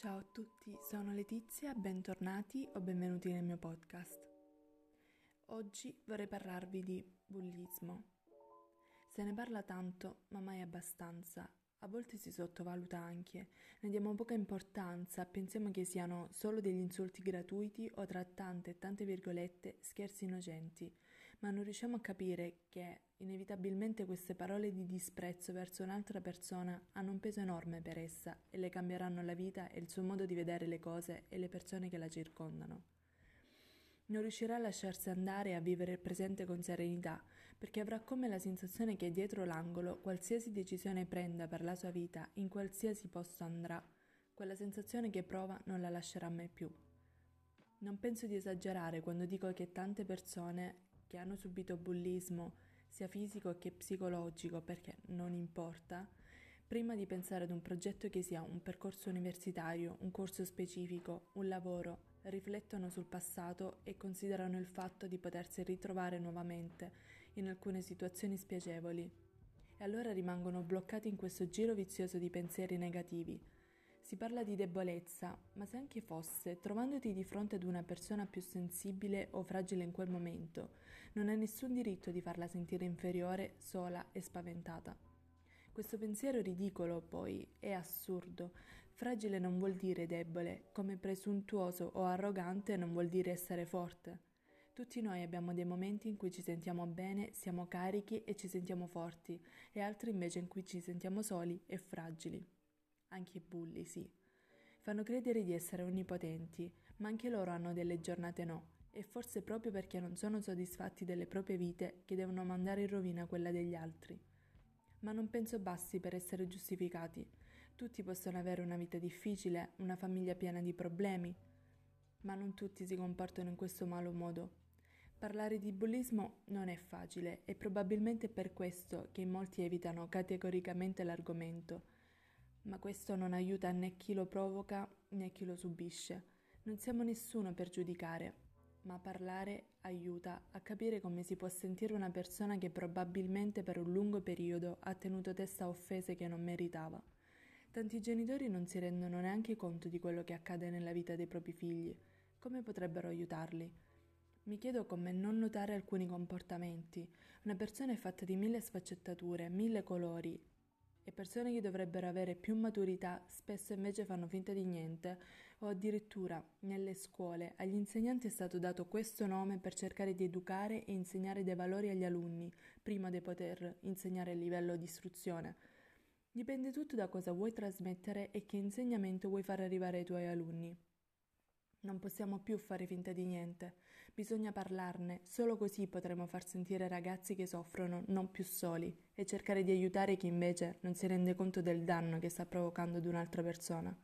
Ciao a tutti, sono Letizia, bentornati o benvenuti nel mio podcast. Oggi vorrei parlarvi di bullismo. Se ne parla tanto, ma mai abbastanza. A volte si sottovaluta anche, ne diamo poca importanza, pensiamo che siano solo degli insulti gratuiti o tra tante e tante virgolette scherzi innocenti, ma non riusciamo a capire che inevitabilmente queste parole di disprezzo verso un'altra persona hanno un peso enorme per essa e le cambieranno la vita e il suo modo di vedere le cose e le persone che la circondano non riuscirà a lasciarsi andare e a vivere il presente con serenità, perché avrà come la sensazione che dietro l'angolo, qualsiasi decisione prenda per la sua vita, in qualsiasi posto andrà, quella sensazione che prova non la lascerà mai più. Non penso di esagerare quando dico che tante persone che hanno subito bullismo, sia fisico che psicologico, perché non importa, prima di pensare ad un progetto che sia un percorso universitario, un corso specifico, un lavoro, riflettono sul passato e considerano il fatto di potersi ritrovare nuovamente in alcune situazioni spiacevoli. E allora rimangono bloccati in questo giro vizioso di pensieri negativi. Si parla di debolezza, ma se anche fosse, trovandoti di fronte ad una persona più sensibile o fragile in quel momento, non hai nessun diritto di farla sentire inferiore, sola e spaventata. Questo pensiero ridicolo, poi, è assurdo. Fragile non vuol dire debole, come presuntuoso o arrogante non vuol dire essere forte. Tutti noi abbiamo dei momenti in cui ci sentiamo bene, siamo carichi e ci sentiamo forti, e altri invece in cui ci sentiamo soli e fragili. Anche i bulli, sì. Fanno credere di essere onnipotenti, ma anche loro hanno delle giornate no, e forse proprio perché non sono soddisfatti delle proprie vite che devono mandare in rovina quella degli altri ma non penso basti per essere giustificati. Tutti possono avere una vita difficile, una famiglia piena di problemi, ma non tutti si comportano in questo malo modo. Parlare di bullismo non è facile e probabilmente è per questo che molti evitano categoricamente l'argomento, ma questo non aiuta né chi lo provoca né chi lo subisce. Non siamo nessuno per giudicare, ma parlare aiuta a capire come si può sentire una persona che probabilmente per un lungo periodo ha tenuto testa a offese che non meritava. Tanti genitori non si rendono neanche conto di quello che accade nella vita dei propri figli. Come potrebbero aiutarli? Mi chiedo come non notare alcuni comportamenti. Una persona è fatta di mille sfaccettature, mille colori, e persone che dovrebbero avere più maturità spesso invece fanno finta di niente o addirittura nelle scuole agli insegnanti è stato dato questo nome per cercare di educare e insegnare dei valori agli alunni prima di poter insegnare il livello di istruzione. Dipende tutto da cosa vuoi trasmettere e che insegnamento vuoi far arrivare ai tuoi alunni. Non possiamo più fare finta di niente, bisogna parlarne, solo così potremo far sentire i ragazzi che soffrono non più soli e cercare di aiutare chi invece non si rende conto del danno che sta provocando ad un'altra persona.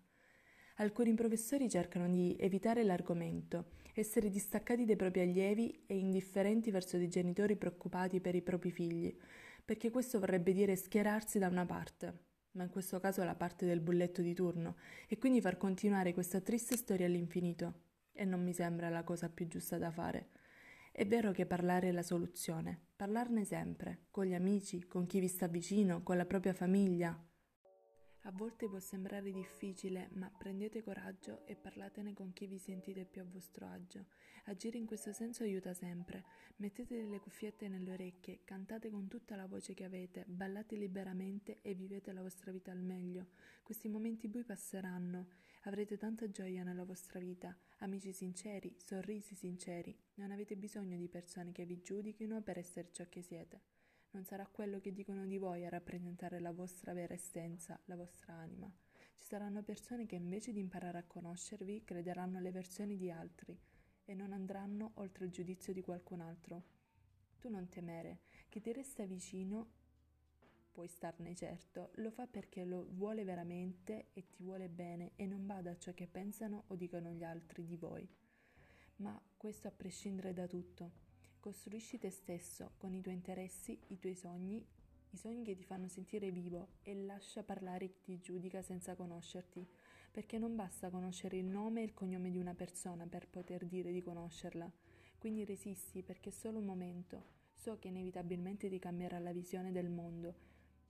Alcuni professori cercano di evitare l'argomento, essere distaccati dai propri allievi e indifferenti verso dei genitori preoccupati per i propri figli, perché questo vorrebbe dire schierarsi da una parte ma in questo caso la parte del bulletto di turno, e quindi far continuare questa triste storia all'infinito. E non mi sembra la cosa più giusta da fare. È vero che parlare è la soluzione, parlarne sempre, con gli amici, con chi vi sta vicino, con la propria famiglia, a volte può sembrare difficile, ma prendete coraggio e parlatene con chi vi sentite più a vostro agio. Agire in questo senso aiuta sempre. Mettete delle cuffiette nelle orecchie, cantate con tutta la voce che avete, ballate liberamente e vivete la vostra vita al meglio. Questi momenti bui passeranno. Avrete tanta gioia nella vostra vita, amici sinceri, sorrisi sinceri. Non avete bisogno di persone che vi giudichino per essere ciò che siete non sarà quello che dicono di voi a rappresentare la vostra vera essenza, la vostra anima. Ci saranno persone che invece di imparare a conoscervi crederanno alle versioni di altri e non andranno oltre il giudizio di qualcun altro. Tu non temere, chi ti resta vicino, puoi starne certo, lo fa perché lo vuole veramente e ti vuole bene e non bada a ciò che pensano o dicono gli altri di voi. Ma questo a prescindere da tutto. Costruisci te stesso con i tuoi interessi, i tuoi sogni, i sogni che ti fanno sentire vivo e lascia parlare chi ti giudica senza conoscerti, perché non basta conoscere il nome e il cognome di una persona per poter dire di conoscerla. Quindi resisti perché è solo un momento. So che inevitabilmente ti cambierà la visione del mondo,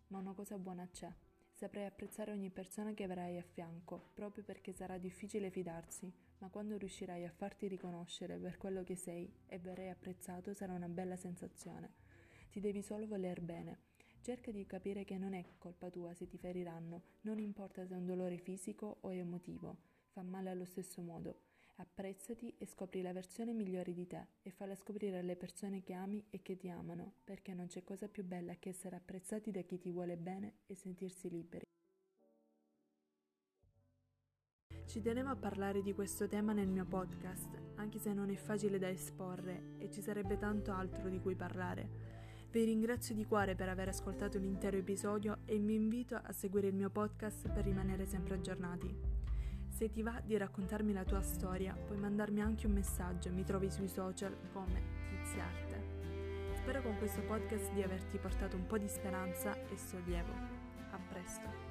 ma una cosa buona c'è. Saprai apprezzare ogni persona che avrai a fianco, proprio perché sarà difficile fidarsi, ma quando riuscirai a farti riconoscere per quello che sei e verrai apprezzato sarà una bella sensazione. Ti devi solo voler bene. Cerca di capire che non è colpa tua se ti feriranno, non importa se è un dolore fisico o emotivo, fa male allo stesso modo. Apprezzati e scopri la versione migliore di te e falla scoprire alle persone che ami e che ti amano, perché non c'è cosa più bella che essere apprezzati da chi ti vuole bene e sentirsi liberi. Ci tenevo a parlare di questo tema nel mio podcast, anche se non è facile da esporre e ci sarebbe tanto altro di cui parlare. Vi ringrazio di cuore per aver ascoltato l'intero episodio e vi invito a seguire il mio podcast per rimanere sempre aggiornati. Se ti va di raccontarmi la tua storia, puoi mandarmi anche un messaggio, mi trovi sui social come Tiziarte. Spero con questo podcast di averti portato un po' di speranza e sollievo. A presto!